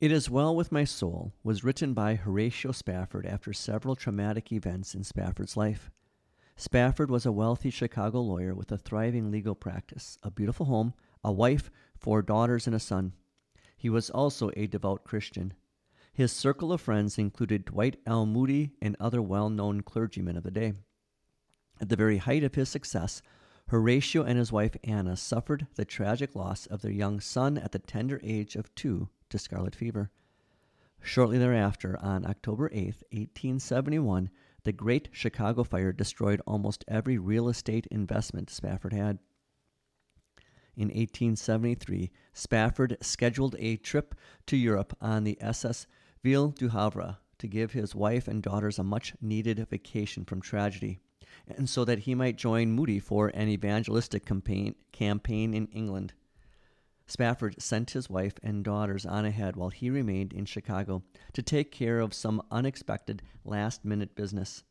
It Is Well With My Soul was written by Horatio Spafford after several traumatic events in Spafford's life. Spafford was a wealthy Chicago lawyer with a thriving legal practice, a beautiful home, a wife, four daughters, and a son. He was also a devout Christian. His circle of friends included Dwight L. Moody and other well known clergymen of the day. At the very height of his success, Horatio and his wife Anna suffered the tragic loss of their young son at the tender age of two to scarlet fever. Shortly thereafter, on October 8, 1871, the Great Chicago Fire destroyed almost every real estate investment Spafford had. In 1873, Spafford scheduled a trip to Europe on the SS Ville du Havre to give his wife and daughters a much needed vacation from tragedy, and so that he might join Moody for an evangelistic campaign, campaign in England. Spafford sent his wife and daughters on ahead while he remained in Chicago to take care of some unexpected last minute business.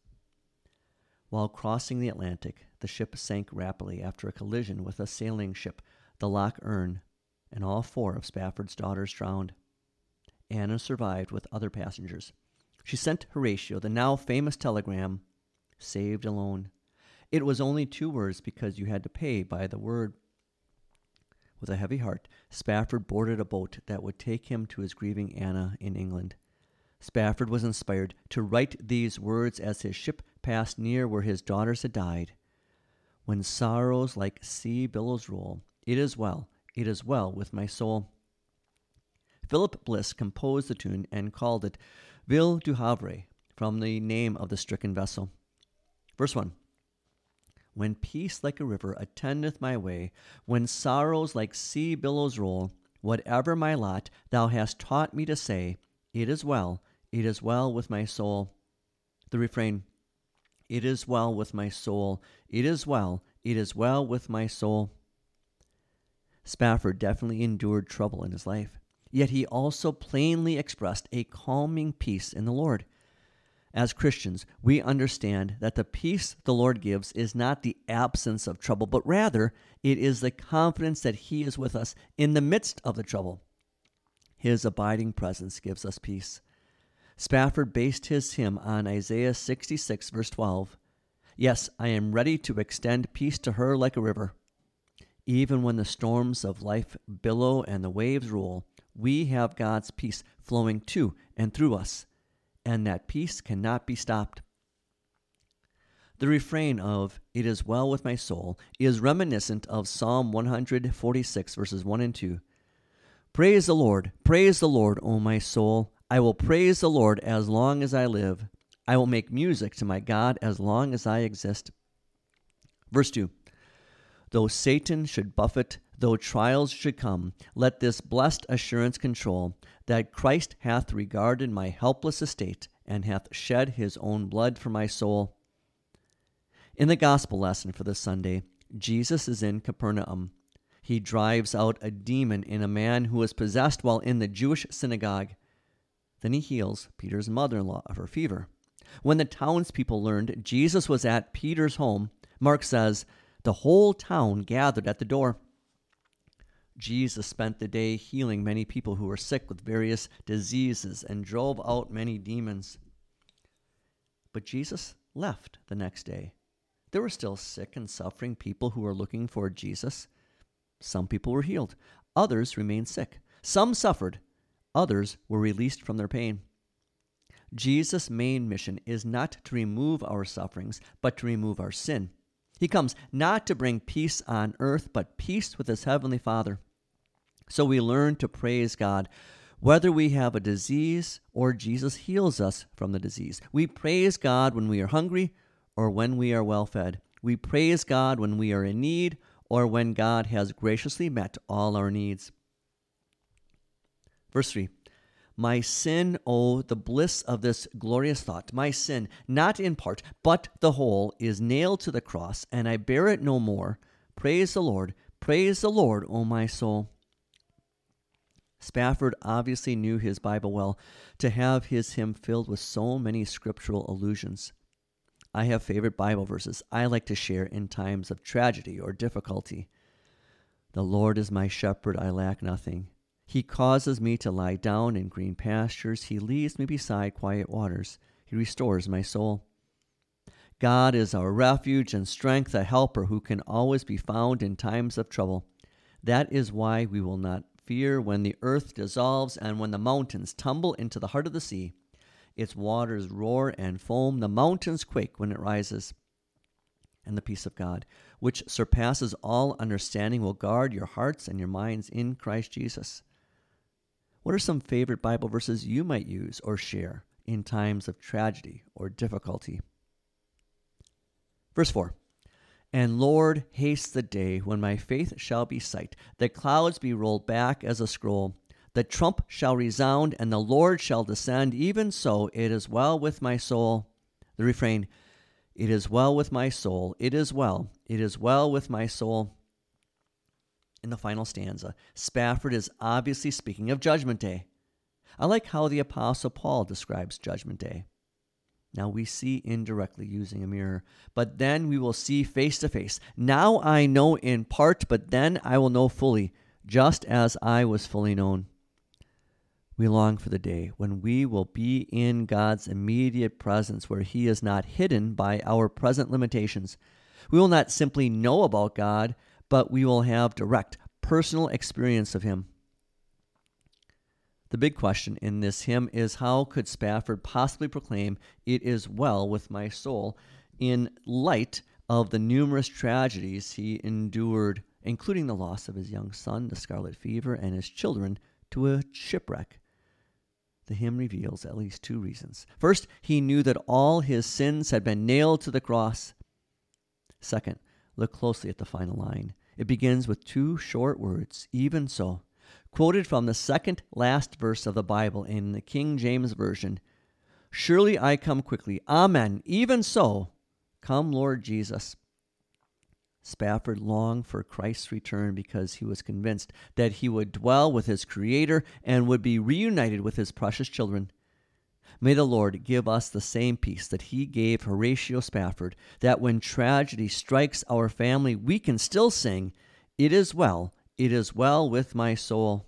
While crossing the Atlantic, the ship sank rapidly after a collision with a sailing ship, the Loch Earn, and all four of Spafford's daughters drowned. Anna survived with other passengers. She sent Horatio the now famous telegram, saved alone. It was only two words because you had to pay by the word with a heavy heart, Spafford boarded a boat that would take him to his grieving Anna in England. Spafford was inspired to write these words as his ship passed near where his daughters had died. When sorrows like sea billows roll, it is well, it is well with my soul. Philip Bliss composed the tune and called it Ville du Havre, from the name of the stricken vessel. Verse 1 when peace like a river attendeth my way, when sorrows like sea billows roll, whatever my lot, thou hast taught me to say, It is well, it is well with my soul. The refrain, It is well with my soul, it is well, it is well with my soul. Spafford definitely endured trouble in his life, yet he also plainly expressed a calming peace in the Lord. As Christians, we understand that the peace the Lord gives is not the absence of trouble, but rather it is the confidence that He is with us in the midst of the trouble. His abiding presence gives us peace. Spafford based his hymn on Isaiah 66, verse 12. Yes, I am ready to extend peace to her like a river. Even when the storms of life billow and the waves roll, we have God's peace flowing to and through us and that peace cannot be stopped. The refrain of, It is well with my soul, is reminiscent of Psalm 146, verses 1 and 2. Praise the Lord, praise the Lord, O my soul. I will praise the Lord as long as I live. I will make music to my God as long as I exist. Verse 2 Though Satan should buffet, though trials should come, let this blessed assurance control that Christ hath regarded my helpless estate and hath shed his own blood for my soul. In the gospel lesson for this Sunday, Jesus is in Capernaum. He drives out a demon in a man who was possessed while in the Jewish synagogue. Then he heals Peter's mother in law of her fever. When the townspeople learned Jesus was at Peter's home, Mark says, the whole town gathered at the door. Jesus spent the day healing many people who were sick with various diseases and drove out many demons. But Jesus left the next day. There were still sick and suffering people who were looking for Jesus. Some people were healed, others remained sick. Some suffered, others were released from their pain. Jesus' main mission is not to remove our sufferings, but to remove our sin. He comes not to bring peace on earth, but peace with his heavenly Father. So we learn to praise God whether we have a disease or Jesus heals us from the disease. We praise God when we are hungry or when we are well fed. We praise God when we are in need or when God has graciously met all our needs. Verse 3 My sin, oh, the bliss of this glorious thought, my sin, not in part, but the whole, is nailed to the cross, and I bear it no more. Praise the Lord, praise the Lord, O my soul. Spafford obviously knew his Bible well to have his hymn filled with so many scriptural allusions. I have favorite Bible verses I like to share in times of tragedy or difficulty. The Lord is my shepherd, I lack nothing. He causes me to lie down in green pastures. He leads me beside quiet waters. He restores my soul. God is our refuge and strength, a helper who can always be found in times of trouble. That is why we will not fear when the earth dissolves and when the mountains tumble into the heart of the sea. Its waters roar and foam, the mountains quake when it rises. And the peace of God, which surpasses all understanding, will guard your hearts and your minds in Christ Jesus. What are some favorite Bible verses you might use or share in times of tragedy or difficulty? Verse 4 And Lord, haste the day when my faith shall be sight, the clouds be rolled back as a scroll. The trump shall resound, and the Lord shall descend. Even so, it is well with my soul. The refrain, It is well with my soul. It is well. It is well with my soul. In the final stanza, Spafford is obviously speaking of Judgment Day. I like how the Apostle Paul describes Judgment Day. Now we see indirectly using a mirror, but then we will see face to face. Now I know in part, but then I will know fully, just as I was fully known. We long for the day when we will be in God's immediate presence, where He is not hidden by our present limitations. We will not simply know about God, but we will have direct, personal experience of Him. The big question in this hymn is how could Spafford possibly proclaim, It is well with my soul, in light of the numerous tragedies he endured, including the loss of his young son, the scarlet fever, and his children to a shipwreck? The hymn reveals at least two reasons. First, he knew that all his sins had been nailed to the cross. Second, look closely at the final line. It begins with two short words, even so quoted from the second last verse of the Bible in the King James Version Surely I come quickly. Amen. Even so, come, Lord Jesus. Spafford longed for Christ's return because he was convinced that he would dwell with his Creator and would be reunited with his precious children. May the Lord give us the same peace that He gave Horatio Spafford, that when tragedy strikes our family, we can still sing, It is well it is well with my soul.